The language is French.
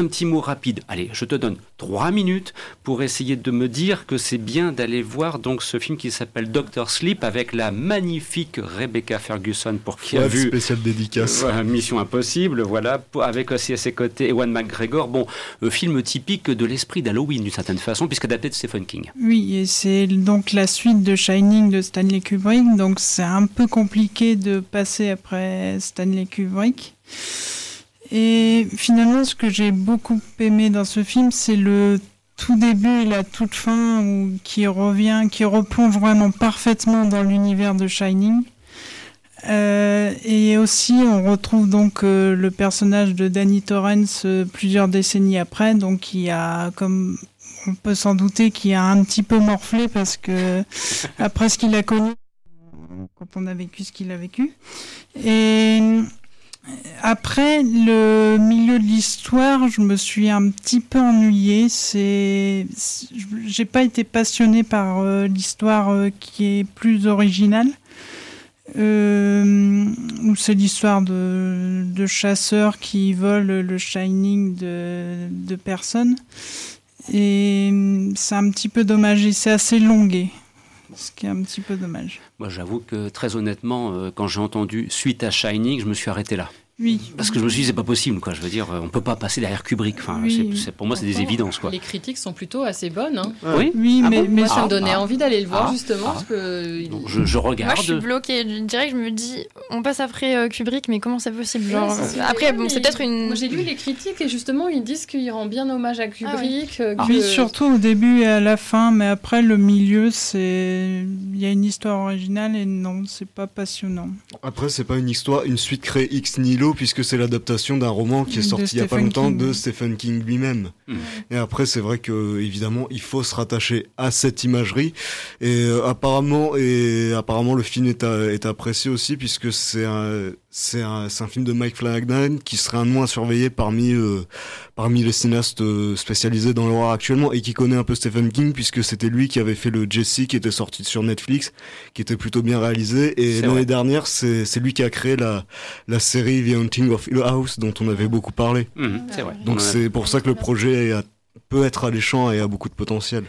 un petit mot rapide. Allez, je te donne trois minutes pour essayer de me dire que c'est bien d'aller voir donc ce film qui s'appelle Doctor Sleep avec la magnifique Rebecca Ferguson pour qui a vu spécial dédicace. Mission Impossible, voilà, avec aussi à ses côtés Ewan McGregor. Bon, euh, film typique de l'esprit d'Halloween d'une certaine façon, puisqu'adapté de Stephen King. Oui, et c'est donc la suite de Shining de Stanley Kubrick, donc c'est un peu compliqué de passer après Stanley Kubrick. Et finalement, ce que j'ai beaucoup aimé dans ce film, c'est le tout début et la toute fin qui revient, qui replonge vraiment parfaitement dans l'univers de Shining. Euh, et aussi, on retrouve donc euh, le personnage de Danny Torrance euh, plusieurs décennies après, donc qui a, comme on peut s'en douter, qui a un petit peu morflé parce que après ce qu'il a connu, quand on a vécu ce qu'il a vécu. Et après le milieu de l'histoire, je me suis un petit peu ennuyée. C'est, j'ai pas été passionnée par euh, l'histoire euh, qui est plus originale. Euh, c'est l'histoire de, chasseurs qui volent le Shining de, de personnes. Et c'est un petit peu dommage et c'est assez longué ce qui est un petit peu dommage. Moi, j'avoue que très honnêtement, euh, quand j'ai entendu suite à Shining, je me suis arrêté là. Oui. Parce que je me suis dit, c'est pas possible, quoi. Je veux dire, on peut pas passer derrière Kubrick. Enfin, pour moi, c'est des évidences, quoi. Les critiques sont plutôt assez bonnes. Hein. Oui, oui, ah mais, mais ça me donnait envie d'aller le voir, ah. justement. Parce que... je, je, regarde. Moi, je suis bloquée. Je dirais que je me dis, on passe après euh, Kubrick, mais comment c'est possible Genre, Après, bon, c'est peut-être une. J'ai lu les critiques et justement, ils disent qu'il rend bien hommage à Kubrick. Ah, oui. Euh, surtout au début et à la fin, mais après, le milieu, c'est. Il y a une histoire originale et non, c'est pas passionnant. Après, c'est pas une histoire, une suite créée ex nihilo, puisque c'est l'adaptation d'un roman qui est sorti il y a pas longtemps de Stephen King lui-même. Hmm. Et après, c'est vrai que évidemment, il faut se rattacher à cette imagerie. Et euh, apparemment, et apparemment, le film est, est apprécié aussi puisque c'est un c'est un, un, film de Mike Flanagan qui serait un nom à surveiller parmi euh, parmi les cinéastes euh, spécialisés dans l'horreur actuellement et qui connaît un peu Stephen King puisque c'était lui qui avait fait le Jesse qui était sorti sur Netflix, qui était plutôt bien réalisé et l'année dernière c'est c'est lui qui a créé la la série The Haunting of Hill House dont on avait beaucoup parlé. Mhm, c'est vrai. Donc c'est pour ça que le projet peut être alléchant et a beaucoup de potentiel.